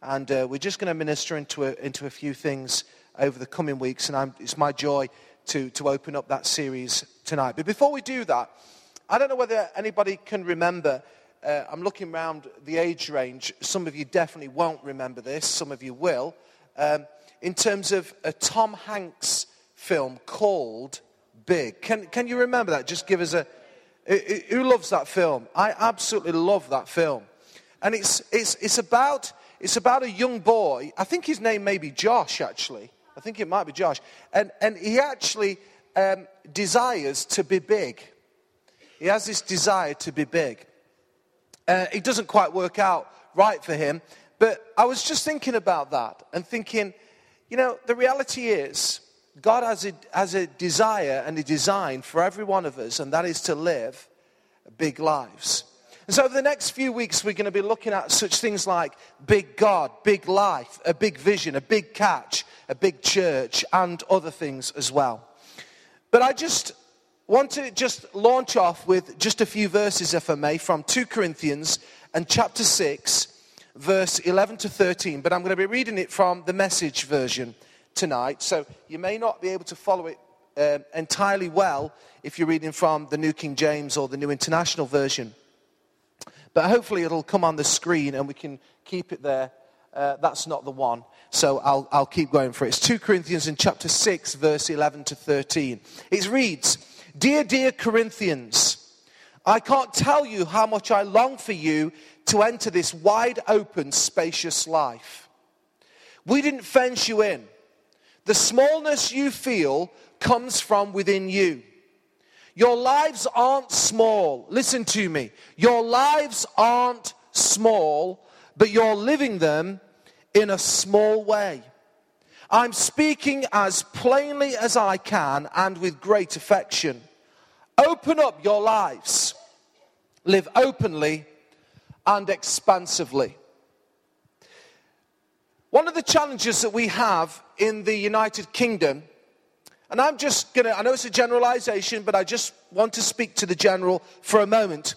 And uh, we're just going to minister into a, into a few things over the coming weeks, and I'm, it's my joy to, to open up that series tonight. But before we do that, I don't know whether anybody can remember. Uh, I'm looking around the age range. Some of you definitely won't remember this, some of you will. Um, in terms of a Tom Hanks film called Big. Can, can you remember that? Just give us a. Who loves that film? I absolutely love that film. And it's, it's, it's, about, it's about a young boy. I think his name may be Josh, actually. I think it might be Josh. And, and he actually um, desires to be big. He has this desire to be big. Uh, it doesn't quite work out right for him. But I was just thinking about that and thinking, you know, the reality is God has a, has a desire and a design for every one of us, and that is to live big lives. And so, over the next few weeks, we're going to be looking at such things like big God, big life, a big vision, a big catch, a big church, and other things as well. But I just want to just launch off with just a few verses, if I may, from 2 Corinthians and chapter 6, verse 11 to 13. But I'm going to be reading it from the message version tonight, so you may not be able to follow it uh, entirely well if you're reading from the New King James or the New International Version. But hopefully it'll come on the screen and we can keep it there. Uh, that's not the one, so I'll, I'll keep going for it. It's 2 Corinthians in chapter 6, verse 11 to 13. It reads, Dear, dear Corinthians, I can't tell you how much I long for you to enter this wide open, spacious life. We didn't fence you in. The smallness you feel comes from within you. Your lives aren't small. Listen to me. Your lives aren't small, but you're living them in a small way. I'm speaking as plainly as I can and with great affection. Open up your lives. Live openly and expansively. One of the challenges that we have in the United Kingdom, and I'm just going to, I know it's a generalization, but I just want to speak to the general for a moment,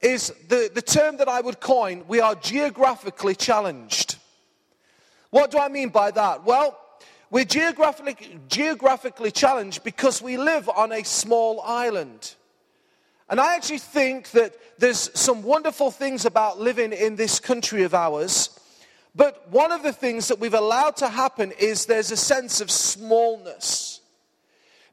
is the, the term that I would coin we are geographically challenged. What do I mean by that? Well, we're geographically, geographically challenged because we live on a small island. And I actually think that there's some wonderful things about living in this country of ours. But one of the things that we've allowed to happen is there's a sense of smallness.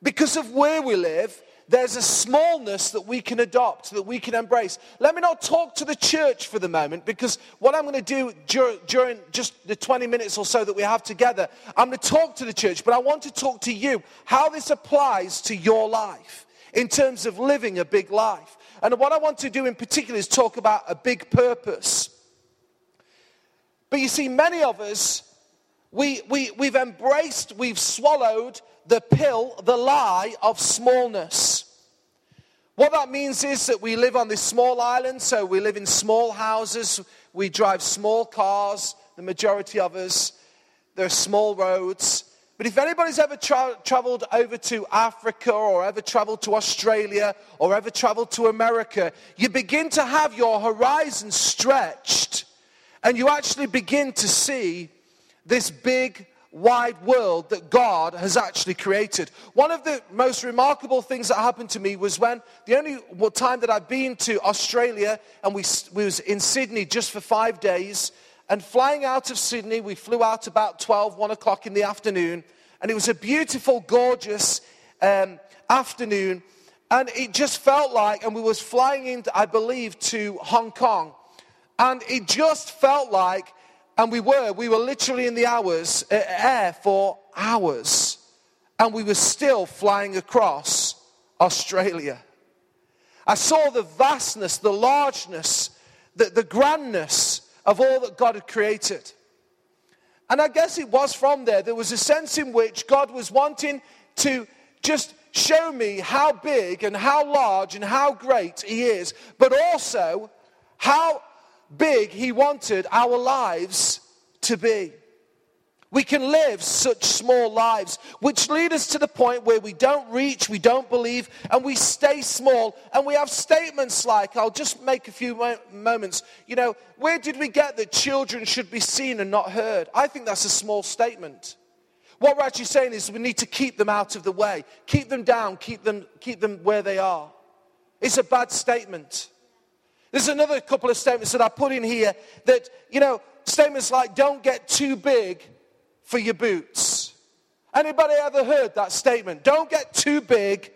Because of where we live, there's a smallness that we can adopt, that we can embrace. Let me not talk to the church for the moment, because what I'm going to do during, during just the 20 minutes or so that we have together, I'm going to talk to the church, but I want to talk to you how this applies to your life in terms of living a big life. And what I want to do in particular is talk about a big purpose. But you see, many of us, we, we, we've embraced, we've swallowed the pill, the lie of smallness. What that means is that we live on this small island, so we live in small houses, we drive small cars, the majority of us. There are small roads. But if anybody's ever tra- traveled over to Africa or ever traveled to Australia or ever traveled to America, you begin to have your horizon stretched and you actually begin to see this big, wide world that God has actually created. One of the most remarkable things that happened to me was when the only time that I've been to Australia, and we, we was in Sydney just for five days. And flying out of Sydney, we flew out about 12, 1 o'clock in the afternoon. And it was a beautiful, gorgeous um, afternoon. And it just felt like, and we was flying in, I believe, to Hong Kong. And it just felt like, and we were, we were literally in the hours, uh, air for hours. And we were still flying across Australia. I saw the vastness, the largeness, the, the grandness of all that God had created. And I guess it was from there, there was a sense in which God was wanting to just show me how big and how large and how great He is, but also how big He wanted our lives to be. We can live such small lives, which lead us to the point where we don't reach, we don't believe, and we stay small. And we have statements like, I'll just make a few moments, you know, where did we get that children should be seen and not heard? I think that's a small statement. What we're actually saying is we need to keep them out of the way, keep them down, keep them, keep them where they are. It's a bad statement. There's another couple of statements that I put in here that, you know, statements like, don't get too big for your boots. Anybody ever heard that statement? Don't get too big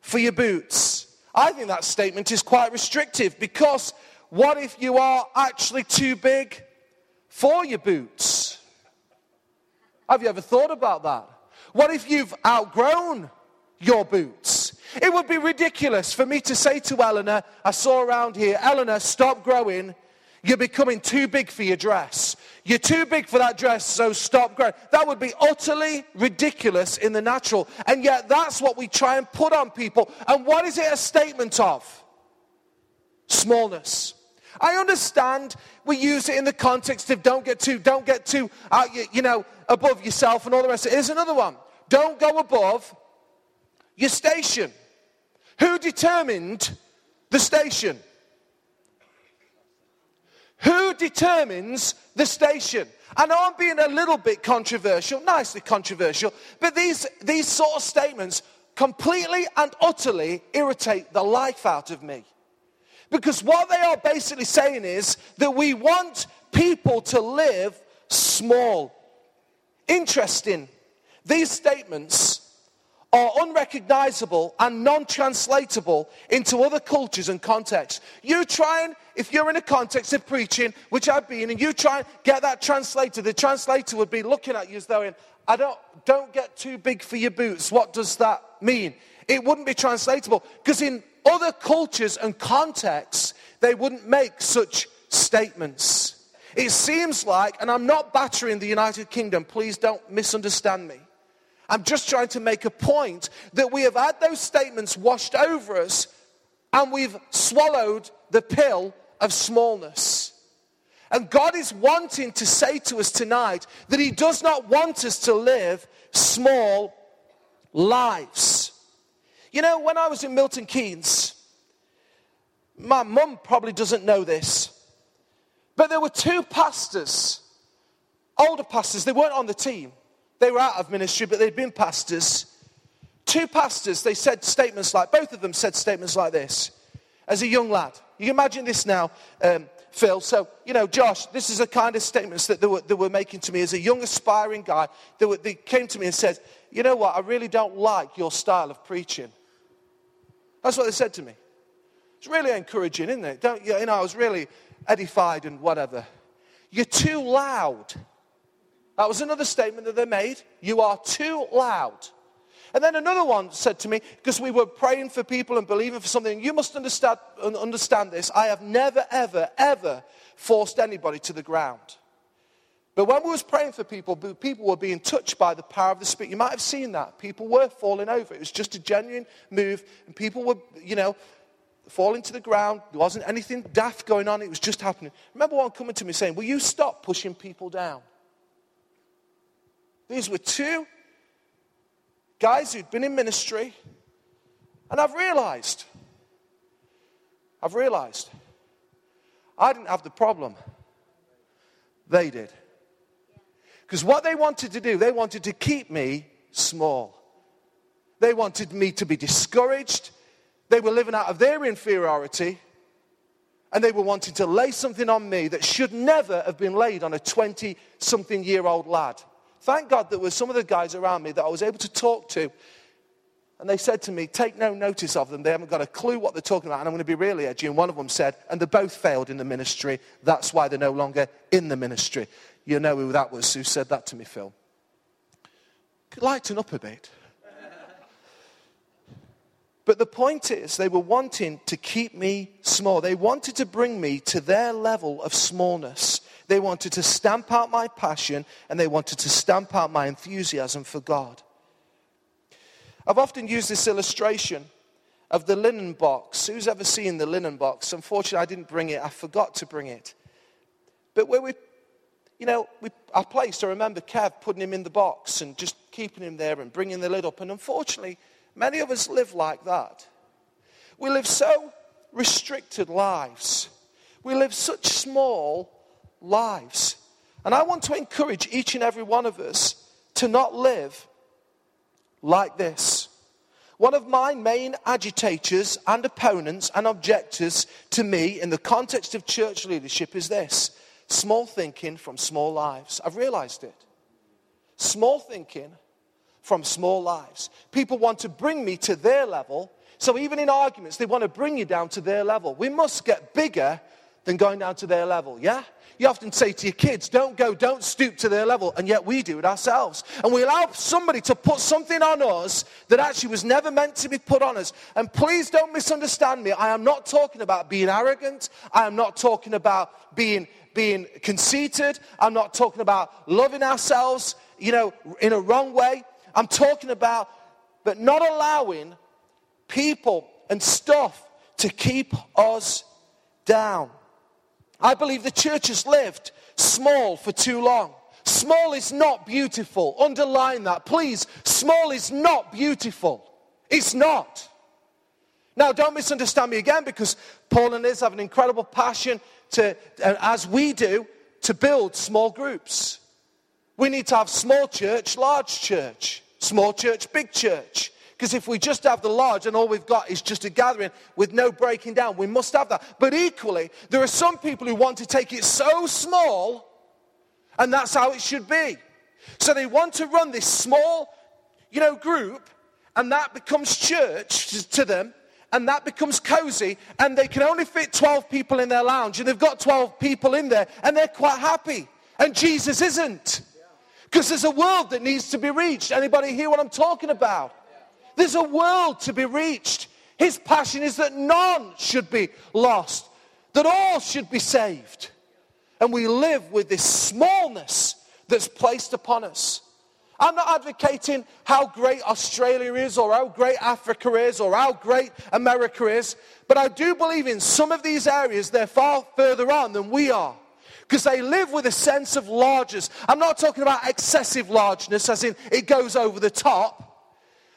for your boots. I think that statement is quite restrictive because what if you are actually too big for your boots? Have you ever thought about that? What if you've outgrown your boots? It would be ridiculous for me to say to Eleanor, I saw around here, Eleanor, stop growing. You're becoming too big for your dress. You're too big for that dress, so stop growing. That would be utterly ridiculous in the natural. And yet, that's what we try and put on people. And what is it a statement of? Smallness. I understand we use it in the context of don't get too, don't get too, uh, you, you know, above yourself and all the rest. Here's another one. Don't go above your station. Who determined the station? Who determines the station? I know I'm being a little bit controversial, nicely controversial, but these, these sort of statements completely and utterly irritate the life out of me. Because what they are basically saying is that we want people to live small. Interesting. These statements are unrecognizable and non translatable into other cultures and contexts. You try and, if you're in a context of preaching, which I've been, and you try and get that translated, the translator would be looking at you as though, in, I don't, don't get too big for your boots. What does that mean? It wouldn't be translatable because in other cultures and contexts, they wouldn't make such statements. It seems like, and I'm not battering the United Kingdom, please don't misunderstand me. I'm just trying to make a point that we have had those statements washed over us and we've swallowed the pill of smallness. And God is wanting to say to us tonight that He does not want us to live small lives. You know, when I was in Milton Keynes, my mum probably doesn't know this, but there were two pastors, older pastors, they weren't on the team. They were out of ministry, but they'd been pastors. Two pastors, they said statements like, both of them said statements like this as a young lad. You can imagine this now, um, Phil. So, you know, Josh, this is the kind of statements that they were, they were making to me as a young, aspiring guy. They, were, they came to me and said, You know what? I really don't like your style of preaching. That's what they said to me. It's really encouraging, isn't it? Don't you? You know, I was really edified and whatever. You're too loud. That was another statement that they made. You are too loud. And then another one said to me, because we were praying for people and believing for something, you must understand, understand this. I have never, ever, ever forced anybody to the ground. But when we was praying for people, people were being touched by the power of the Spirit. You might have seen that. People were falling over. It was just a genuine move, and people were, you know, falling to the ground. There wasn't anything daft going on. It was just happening. remember one coming to me saying, Will you stop pushing people down? These were two guys who'd been in ministry. And I've realized, I've realized, I didn't have the problem. They did. Because what they wanted to do, they wanted to keep me small. They wanted me to be discouraged. They were living out of their inferiority. And they were wanting to lay something on me that should never have been laid on a 20 something year old lad. Thank God there were some of the guys around me that I was able to talk to. And they said to me, Take no notice of them. They haven't got a clue what they're talking about. And I'm going to be really edgy. And one of them said, And they both failed in the ministry. That's why they're no longer in the ministry. You know who that was who said that to me, Phil. Could lighten up a bit. But the point is, they were wanting to keep me small. They wanted to bring me to their level of smallness. They wanted to stamp out my passion and they wanted to stamp out my enthusiasm for God. I've often used this illustration of the linen box. Who's ever seen the linen box? Unfortunately, I didn't bring it. I forgot to bring it. But where we, you know, we, our place, I remember Kev putting him in the box and just keeping him there and bringing the lid up. And unfortunately, many of us live like that. We live so restricted lives. We live such small lives. And I want to encourage each and every one of us to not live like this. One of my main agitators and opponents and objectors to me in the context of church leadership is this small thinking from small lives. I've realized it. Small thinking from small lives. People want to bring me to their level. So even in arguments, they want to bring you down to their level. We must get bigger than going down to their level, yeah? You often say to your kids, don't go, don't stoop to their level, and yet we do it ourselves. And we allow somebody to put something on us that actually was never meant to be put on us. And please don't misunderstand me. I am not talking about being arrogant. I am not talking about being, being conceited. I'm not talking about loving ourselves, you know, in a wrong way. I'm talking about, but not allowing people and stuff to keep us down. I believe the church has lived small for too long. Small is not beautiful. Underline that, please. Small is not beautiful. It's not. Now, don't misunderstand me again because Paul and Liz have an incredible passion to, as we do, to build small groups. We need to have small church, large church, small church, big church. Because if we just have the lodge and all we've got is just a gathering with no breaking down, we must have that. But equally, there are some people who want to take it so small, and that's how it should be. So they want to run this small, you know, group, and that becomes church to them, and that becomes cozy, and they can only fit 12 people in their lounge, and they've got 12 people in there, and they're quite happy. And Jesus isn't. Because there's a world that needs to be reached. Anybody hear what I'm talking about? There's a world to be reached. His passion is that none should be lost, that all should be saved. And we live with this smallness that's placed upon us. I'm not advocating how great Australia is or how great Africa is or how great America is, but I do believe in some of these areas they're far further on than we are because they live with a sense of largeness. I'm not talking about excessive largeness, as in it goes over the top.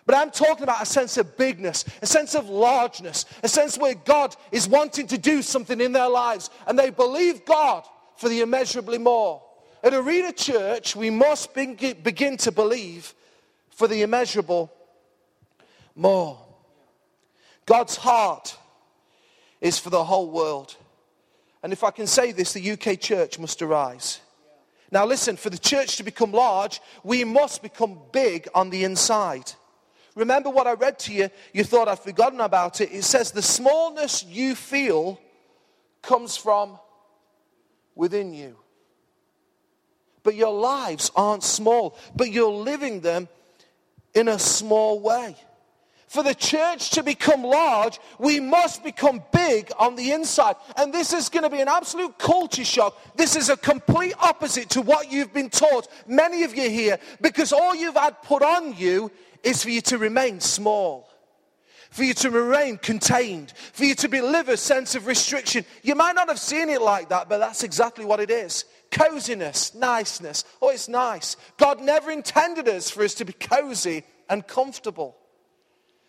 But I'm talking about a sense of bigness, a sense of largeness, a sense where God is wanting to do something in their lives and they believe God for the immeasurably more. At Arena Church, we must begin to believe for the immeasurable more. God's heart is for the whole world. And if I can say this, the UK church must arise. Now, listen, for the church to become large, we must become big on the inside. Remember what I read to you? You thought I'd forgotten about it. It says, The smallness you feel comes from within you. But your lives aren't small, but you're living them in a small way. For the church to become large, we must become big on the inside. And this is going to be an absolute culture shock. This is a complete opposite to what you've been taught, many of you here, because all you've had put on you is for you to remain small, for you to remain contained, for you to live a sense of restriction. You might not have seen it like that, but that's exactly what it is. Coziness, niceness. Oh, it's nice. God never intended us for us to be cozy and comfortable.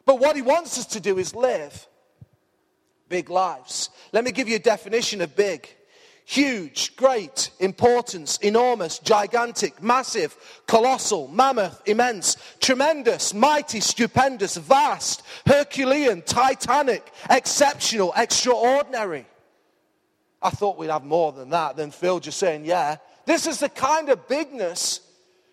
But what He wants us to do is live big lives. Let me give you a definition of big huge, great, importance, enormous, gigantic, massive, colossal, mammoth, immense, tremendous, mighty, stupendous, vast, Herculean, titanic, exceptional, extraordinary. I thought we'd have more than that, than Phil just saying, yeah. This is the kind of bigness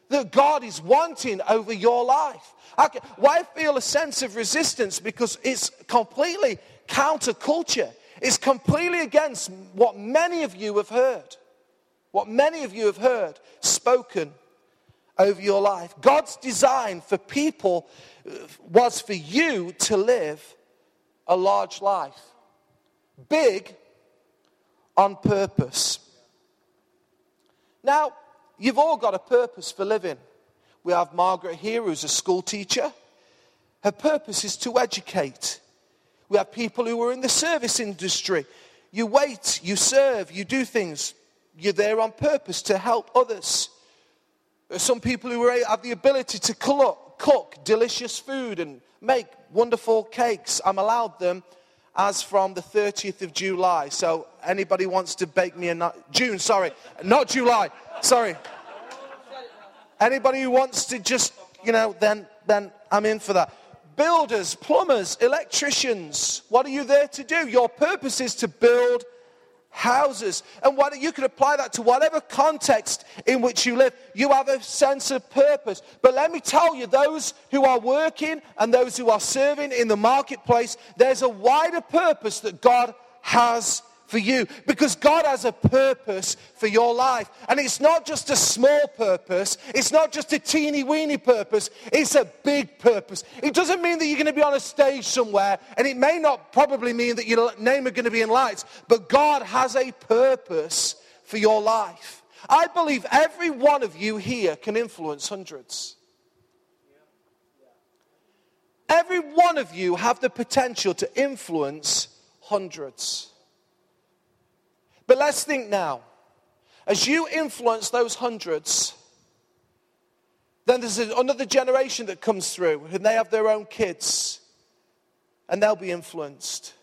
that God is wanting over your life. Can, why feel a sense of resistance? Because it's completely counterculture. It's completely against what many of you have heard. What many of you have heard spoken over your life. God's design for people uh, was for you to live a large life, big on purpose. Now, you've all got a purpose for living. We have Margaret here, who's a school teacher. Her purpose is to educate. We have people who are in the service industry. You wait, you serve, you do things. you're there on purpose to help others. There's some people who have the ability to cook, cook delicious food and make wonderful cakes. I'm allowed them as from the 30th of July. So anybody wants to bake me a June, sorry, not July. Sorry. Anybody who wants to just, you know, then then I'm in for that. Builders, plumbers, electricians, what are you there to do? Your purpose is to build houses. And what, you can apply that to whatever context in which you live. You have a sense of purpose. But let me tell you, those who are working and those who are serving in the marketplace, there's a wider purpose that God has for you because God has a purpose for your life. And it's not just a small purpose, it's not just a teeny weeny purpose, it's a big purpose. It doesn't mean that you're going to be on a stage somewhere, and it may not probably mean that your name are going to be in lights, but God has a purpose for your life. I believe every one of you here can influence hundreds. Every one of you have the potential to influence hundreds. But let's think now. As you influence those hundreds, then there's another generation that comes through and they have their own kids and they'll be influenced.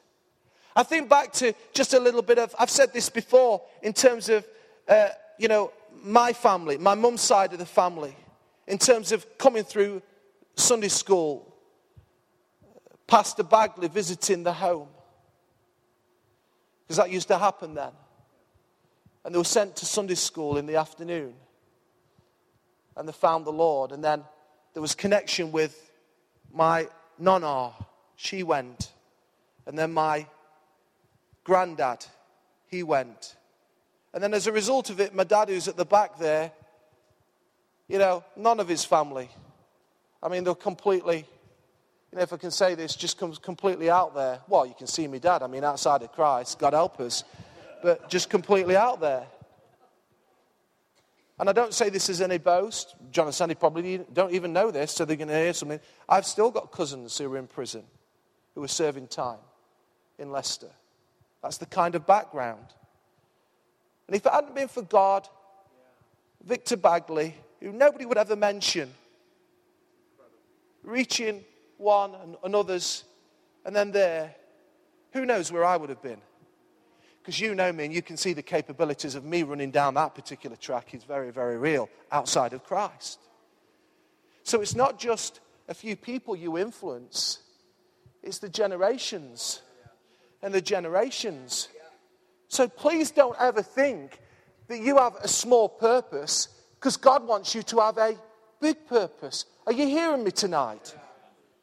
I think back to just a little bit of, I've said this before in terms of, uh, you know, my family, my mum's side of the family, in terms of coming through Sunday school, Pastor Bagley visiting the home. Because that used to happen then and they were sent to Sunday school in the afternoon. And they found the Lord. And then there was connection with my nonna. She went. And then my granddad, he went. And then as a result of it, my dad, who's at the back there, you know, none of his family. I mean, they're completely, you know, if I can say this, just comes completely out there. Well, you can see me dad. I mean, outside of Christ, God help us but just completely out there. And I don't say this as any boast. John and Sandy probably don't even know this, so they're going to hear something. I've still got cousins who are in prison, who are serving time in Leicester. That's the kind of background. And if it hadn't been for God, Victor Bagley, who nobody would ever mention, reaching one and, others, and then there, who knows where I would have been? Because you know me and you can see the capabilities of me running down that particular track is very, very real outside of Christ. So it's not just a few people you influence, it's the generations and the generations. So please don't ever think that you have a small purpose because God wants you to have a big purpose. Are you hearing me tonight?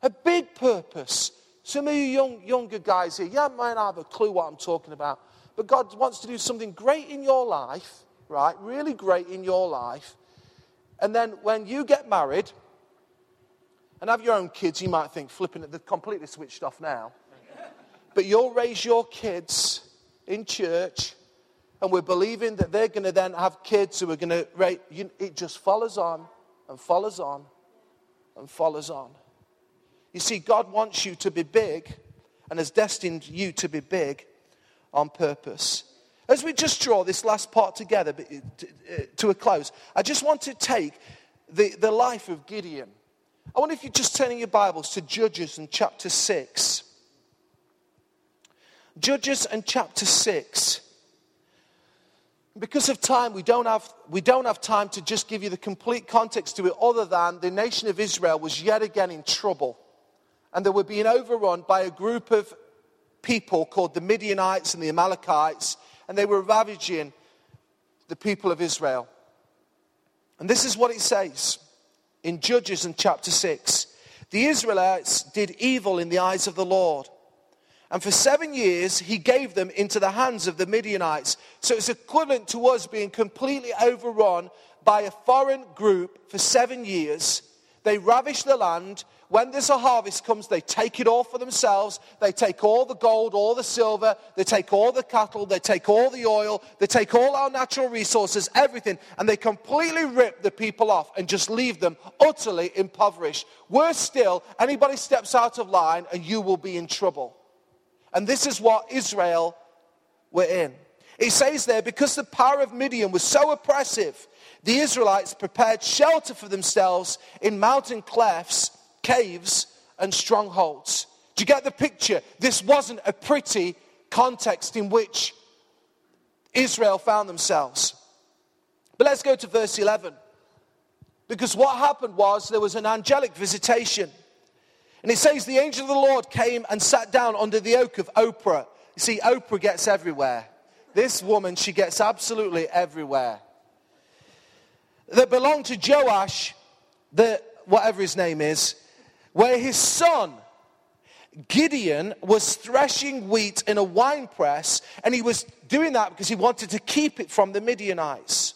A big purpose. Some of you young, younger guys here, you might not have a clue what I'm talking about. But God wants to do something great in your life, right? Really great in your life. And then when you get married and have your own kids, you might think, flipping it, they're completely switched off now. But you'll raise your kids in church, and we're believing that they're going to then have kids who are going to, right? It just follows on and follows on and follows on. You see, God wants you to be big and has destined you to be big on purpose. As we just draw this last part together uh, to a close, I just want to take the, the life of Gideon. I wonder if you're just turning your Bibles to Judges and chapter 6. Judges and chapter 6. Because of time, we don't, have, we don't have time to just give you the complete context to it, other than the nation of Israel was yet again in trouble. And they were being overrun by a group of people called the Midianites and the Amalekites, and they were ravaging the people of Israel. And this is what it says in Judges in chapter 6. The Israelites did evil in the eyes of the Lord. And for seven years, he gave them into the hands of the Midianites. So it's equivalent to us being completely overrun by a foreign group for seven years. They ravished the land when there's a harvest comes, they take it all for themselves. They take all the gold, all the silver, they take all the cattle, they take all the oil, they take all our natural resources, everything, and they completely rip the people off and just leave them utterly impoverished. Worse still, anybody steps out of line and you will be in trouble. And this is what Israel were in. It says there, because the power of Midian was so oppressive, the Israelites prepared shelter for themselves in mountain clefts, caves, and strongholds. Do you get the picture? This wasn't a pretty context in which Israel found themselves. But let's go to verse 11. Because what happened was there was an angelic visitation. And it says, The angel of the Lord came and sat down under the oak of Oprah. You see, Oprah gets everywhere. This woman, she gets absolutely everywhere. That belonged to Joash, the, whatever his name is, where his son Gideon was threshing wheat in a wine press, and he was doing that because he wanted to keep it from the Midianites.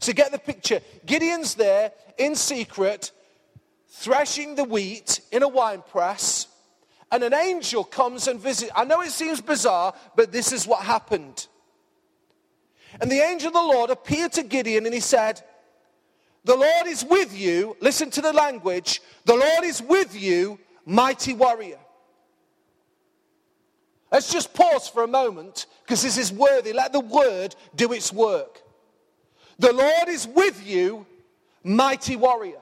So get the picture. Gideon's there in secret, threshing the wheat in a wine press, and an angel comes and visits. I know it seems bizarre, but this is what happened. And the angel of the Lord appeared to Gideon and he said, The Lord is with you. Listen to the language. The Lord is with you, mighty warrior. Let's just pause for a moment because this is worthy. Let the word do its work. The Lord is with you, mighty warrior.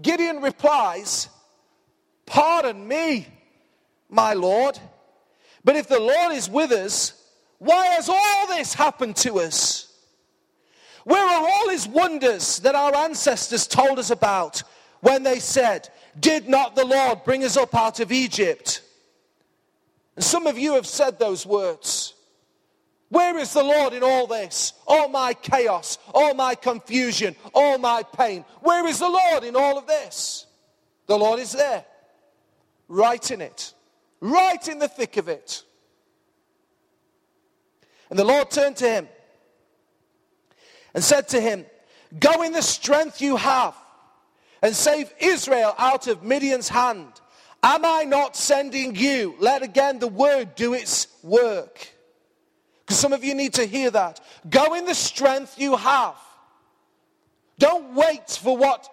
Gideon replies, Pardon me, my Lord, but if the Lord is with us, why has all this happened to us? Where are all his wonders that our ancestors told us about when they said, Did not the Lord bring us up out of Egypt? And some of you have said those words. Where is the Lord in all this? All my chaos, all my confusion, all my pain. Where is the Lord in all of this? The Lord is there, right in it, right in the thick of it. And the Lord turned to him and said to him, Go in the strength you have and save Israel out of Midian's hand. Am I not sending you? Let again the word do its work. Because some of you need to hear that. Go in the strength you have. Don't wait for what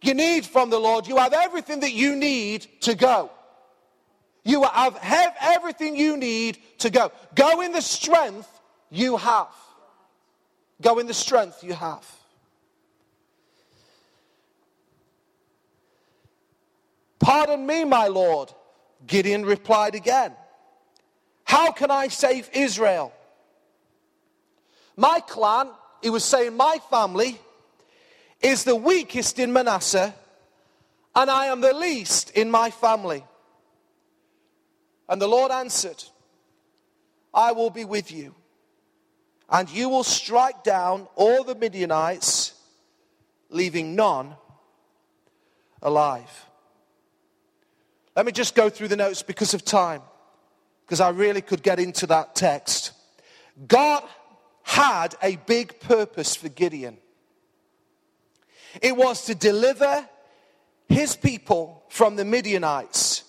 you need from the Lord. You have everything that you need to go. You have everything you need to go. Go in the strength you have. Go in the strength you have. Pardon me, my Lord. Gideon replied again. How can I save Israel? My clan, he was saying, my family is the weakest in Manasseh, and I am the least in my family. And the Lord answered, I will be with you and you will strike down all the Midianites, leaving none alive. Let me just go through the notes because of time, because I really could get into that text. God had a big purpose for Gideon. It was to deliver his people from the Midianites.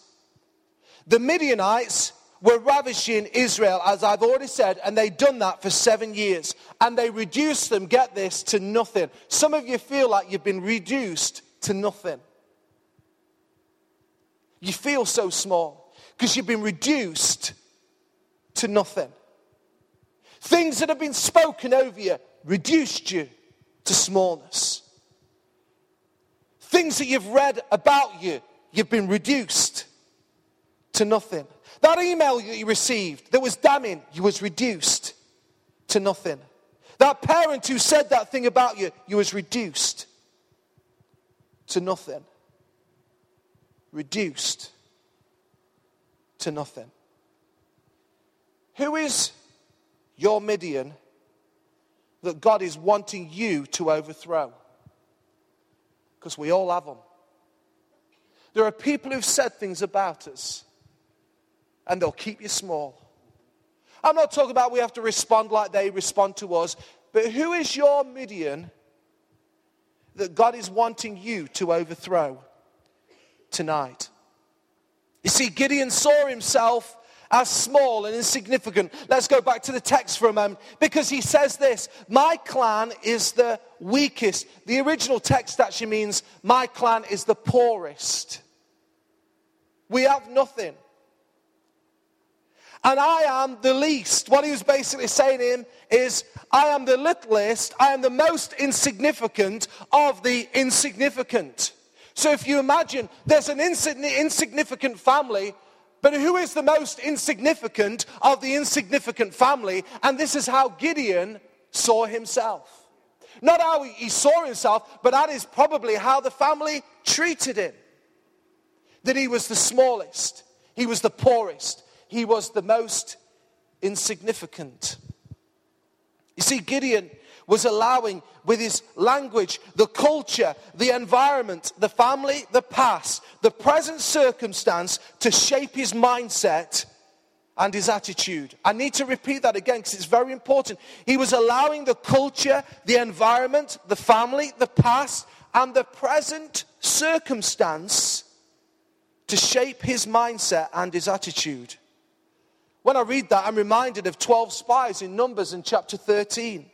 The Midianites were ravishing Israel, as I've already said, and they'd done that for seven years. And they reduced them, get this, to nothing. Some of you feel like you've been reduced to nothing. You feel so small because you've been reduced to nothing. Things that have been spoken over you reduced you to smallness. Things that you've read about you, you've been reduced to nothing. That email that you received that was damning, you was reduced to nothing. That parent who said that thing about you, you was reduced to nothing. Reduced to nothing. Who is your Midian that God is wanting you to overthrow? Because we all have them. There are people who've said things about us and they'll keep you small. I'm not talking about we have to respond like they respond to us, but who is your Midian that God is wanting you to overthrow tonight? You see, Gideon saw himself as small and insignificant. Let's go back to the text for a moment because he says this My clan is the weakest. The original text actually means, My clan is the poorest. We have nothing. And I am the least. What he was basically saying to him is, I am the littlest, I am the most insignificant of the insignificant. So if you imagine there's an insignificant family, but who is the most insignificant of the insignificant family? And this is how Gideon saw himself. Not how he saw himself, but that is probably how the family treated him. That he was the smallest, he was the poorest, he was the most insignificant. You see, Gideon was allowing, with his language, the culture, the environment, the family, the past, the present circumstance to shape his mindset and his attitude. I need to repeat that again because it's very important. He was allowing the culture, the environment, the family, the past, and the present circumstance to shape his mindset and his attitude. When I read that, I'm reminded of 12 spies in Numbers in chapter 13.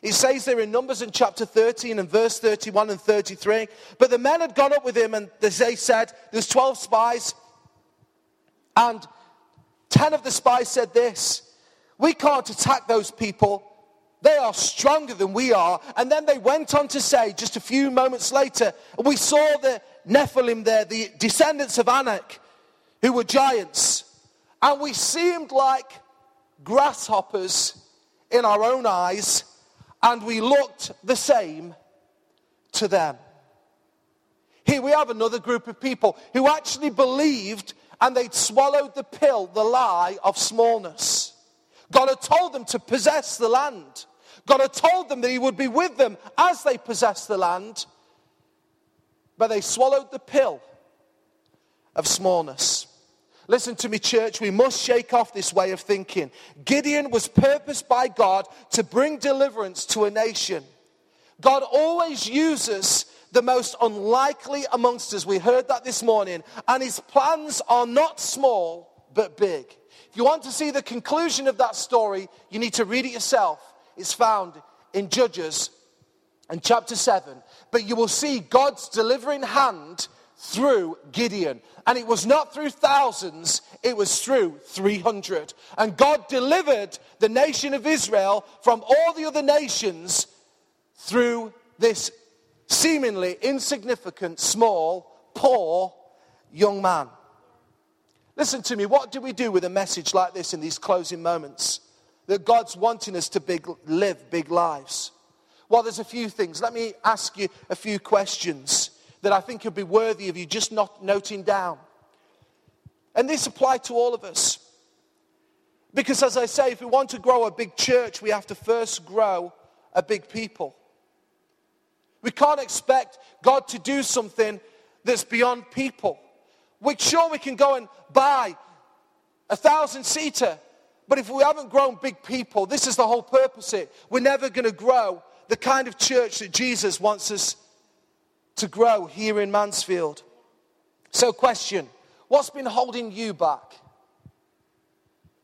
It says there in Numbers in chapter 13 and verse 31 and 33. But the men had gone up with him and they said, There's 12 spies. And 10 of the spies said this We can't attack those people. They are stronger than we are. And then they went on to say, just a few moments later, we saw the Nephilim there, the descendants of Anak, who were giants and we seemed like grasshoppers in our own eyes, and we looked the same to them. Here we have another group of people who actually believed and they'd swallowed the pill, the lie of smallness. God had told them to possess the land. God had told them that He would be with them as they possessed the land. But they swallowed the pill of smallness. Listen to me, church, we must shake off this way of thinking. Gideon was purposed by God to bring deliverance to a nation. God always uses the most unlikely amongst us. We heard that this morning. And his plans are not small, but big. If you want to see the conclusion of that story, you need to read it yourself. It's found in Judges and chapter 7. But you will see God's delivering hand through Gideon. And it was not through thousands, it was through 300. And God delivered the nation of Israel from all the other nations through this seemingly insignificant, small, poor young man. Listen to me, what do we do with a message like this in these closing moments? That God's wanting us to big, live big lives. Well, there's a few things. Let me ask you a few questions that I think would be worthy of you just not noting down. And this applies to all of us. Because as I say, if we want to grow a big church, we have to first grow a big people. We can't expect God to do something that's beyond people. We sure we can go and buy a thousand seater, but if we haven't grown big people, this is the whole purpose. It we're never going to grow the kind of church that Jesus wants us to grow here in Mansfield. So, question What's been holding you back?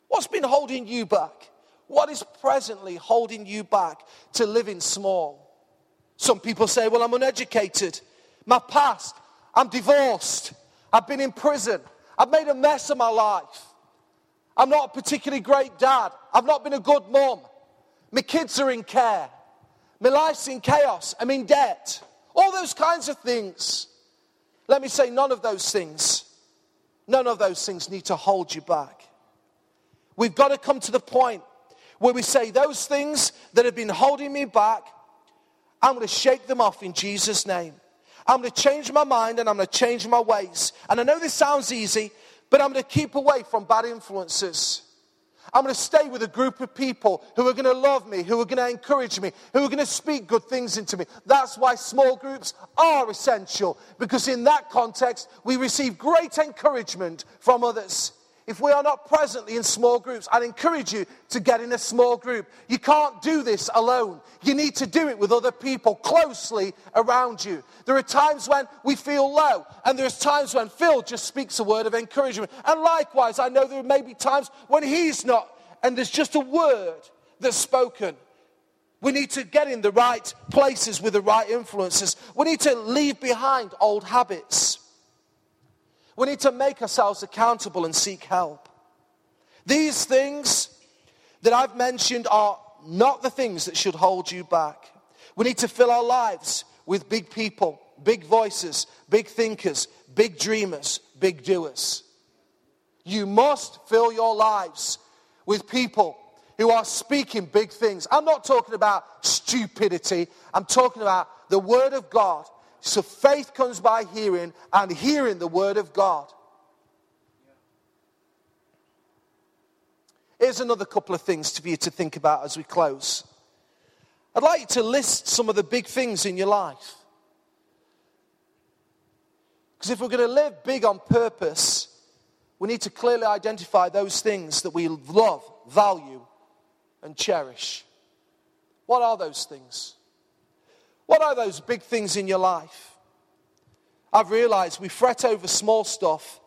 What's been holding you back? What is presently holding you back to living small? Some people say, Well, I'm uneducated. My past, I'm divorced. I've been in prison. I've made a mess of my life. I'm not a particularly great dad. I've not been a good mom. My kids are in care. My life's in chaos. I'm in debt. All those kinds of things. Let me say, none of those things, none of those things need to hold you back. We've got to come to the point where we say, those things that have been holding me back, I'm going to shake them off in Jesus' name. I'm going to change my mind and I'm going to change my ways. And I know this sounds easy, but I'm going to keep away from bad influences. I'm going to stay with a group of people who are going to love me, who are going to encourage me, who are going to speak good things into me. That's why small groups are essential, because in that context, we receive great encouragement from others. If we are not presently in small groups, I'd encourage you to get in a small group. You can't do this alone. You need to do it with other people closely around you. There are times when we feel low, and there's times when Phil just speaks a word of encouragement. And likewise, I know there may be times when he's not, and there's just a word that's spoken. We need to get in the right places with the right influences. We need to leave behind old habits. We need to make ourselves accountable and seek help. These things that I've mentioned are not the things that should hold you back. We need to fill our lives with big people, big voices, big thinkers, big dreamers, big doers. You must fill your lives with people who are speaking big things. I'm not talking about stupidity, I'm talking about the Word of God. So faith comes by hearing, and hearing the Word of God. Here's another couple of things for you to think about as we close. I'd like you to list some of the big things in your life. Because if we're going to live big on purpose, we need to clearly identify those things that we love, value, and cherish. What are those things? What are those big things in your life? I've realized we fret over small stuff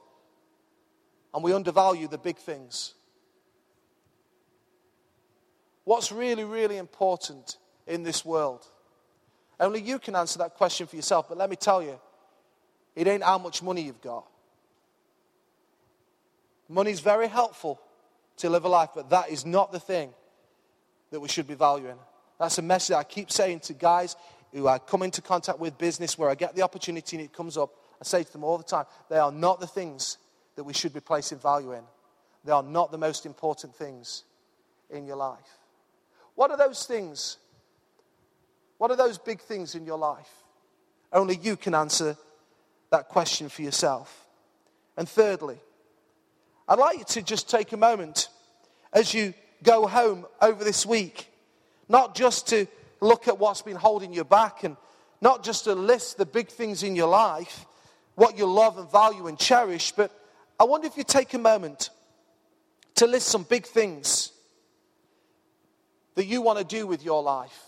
and we undervalue the big things. What's really, really important in this world? Only you can answer that question for yourself, but let me tell you, it ain't how much money you've got. Money's very helpful to live a life, but that is not the thing that we should be valuing. That's a message I keep saying to guys who I come into contact with business where I get the opportunity and it comes up. I say to them all the time, they are not the things that we should be placing value in. They are not the most important things in your life. What are those things? What are those big things in your life? Only you can answer that question for yourself. And thirdly, I'd like you to just take a moment as you go home over this week, not just to look at what's been holding you back and not just to list the big things in your life, what you love and value and cherish, but I wonder if you take a moment to list some big things that you want to do with your life.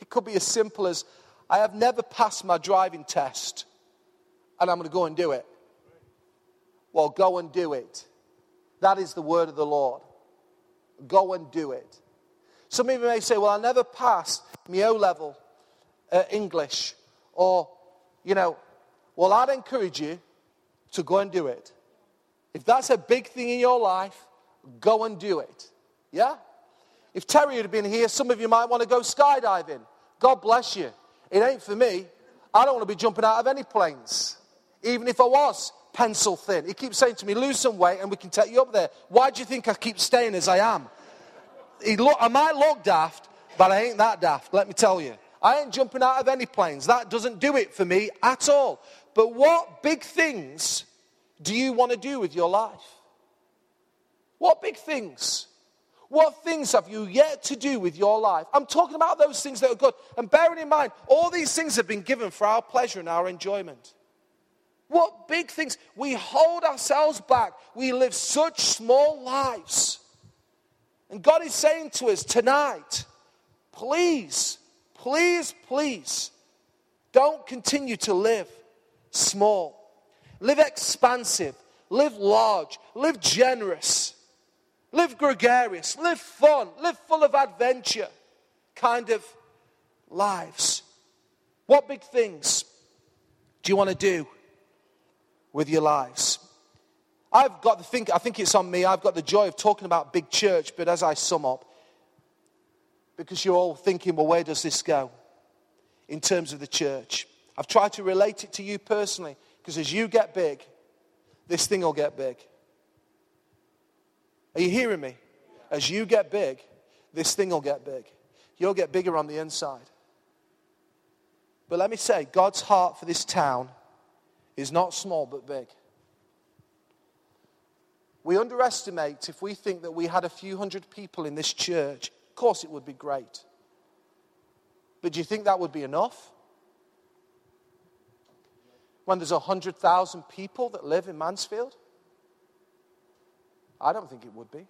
It could be as simple as I have never passed my driving test and I'm going to go and do it. Well, go and do it. That is the word of the Lord. Go and do it. Some of you may say, Well, I never passed my O level uh, English. Or, you know, well, I'd encourage you to go and do it. If that's a big thing in your life, go and do it. Yeah? If Terry had been here, some of you might want to go skydiving. God bless you. It ain't for me. I don't want to be jumping out of any planes, even if I was pencil thin. He keeps saying to me, lose some weight and we can take you up there. Why do you think I keep staying as I am? He I might look daft, but I ain't that daft, let me tell you. I ain't jumping out of any planes. That doesn't do it for me at all. But what big things do you want to do with your life? What big things? What things have you yet to do with your life? I'm talking about those things that are good. And bearing in mind, all these things have been given for our pleasure and our enjoyment. What big things? We hold ourselves back. We live such small lives. And God is saying to us tonight, please, please, please, don't continue to live small. Live expansive. Live large. Live generous live gregarious, live fun, live full of adventure kind of lives. What big things do you want to do with your lives? I've got the think, I think it's on me, I've got the joy of talking about big church, but as I sum up, because you're all thinking, well, where does this go in terms of the church? I've tried to relate it to you personally, because as you get big, this thing will get big. Are you hearing me? As you get big, this thing will get big. You'll get bigger on the inside. But let me say, God's heart for this town is not small but big. We underestimate if we think that we had a few hundred people in this church. Of course, it would be great. But do you think that would be enough? When there's 100,000 people that live in Mansfield? I don't think it would be.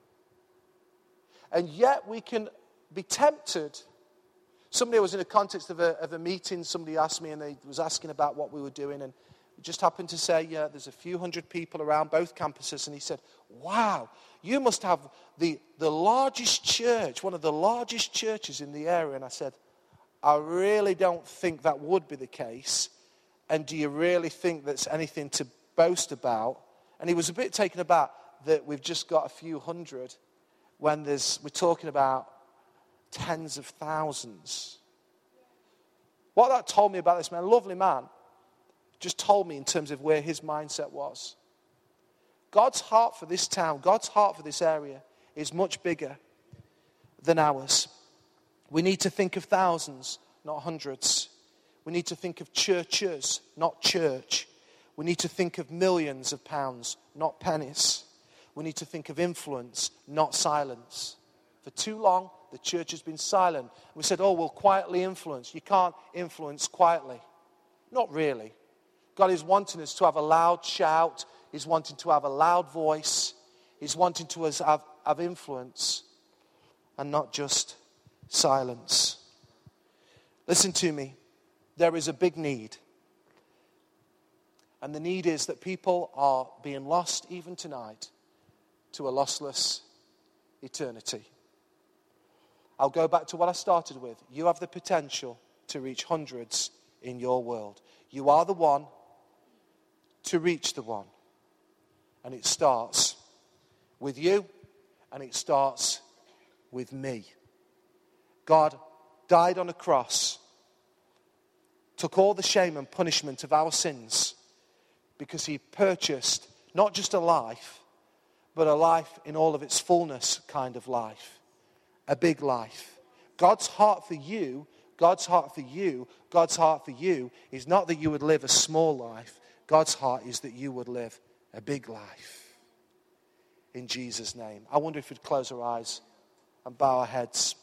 And yet we can be tempted. Somebody was in the context of a, of a meeting, somebody asked me, and they was asking about what we were doing, and just happened to say, yeah, there's a few hundred people around both campuses. And he said, wow, you must have the, the largest church, one of the largest churches in the area. And I said, I really don't think that would be the case. And do you really think that's anything to boast about? And he was a bit taken aback that we've just got a few hundred when there's, we're talking about tens of thousands. What that told me about this man, lovely man, just told me in terms of where his mindset was. God's heart for this town, God's heart for this area is much bigger than ours. We need to think of thousands, not hundreds. We need to think of churches, not church. We need to think of millions of pounds, not pennies. We need to think of influence, not silence. For too long, the church has been silent. We said, oh, we'll quietly influence. You can't influence quietly. Not really. God is wanting us to have a loud shout, He's wanting to have a loud voice, He's wanting to have, have influence and not just silence. Listen to me. There is a big need. And the need is that people are being lost even tonight to a lossless eternity. I'll go back to what I started with. You have the potential to reach hundreds in your world. You are the one to reach the one. And it starts with you and it starts with me. God died on a cross, took all the shame and punishment of our sins because he purchased not just a life, but a life in all of its fullness kind of life, a big life. God's heart for you, God's heart for you, God's heart for you is not that you would live a small life. God's heart is that you would live a big life. In Jesus' name. I wonder if we'd close our eyes and bow our heads.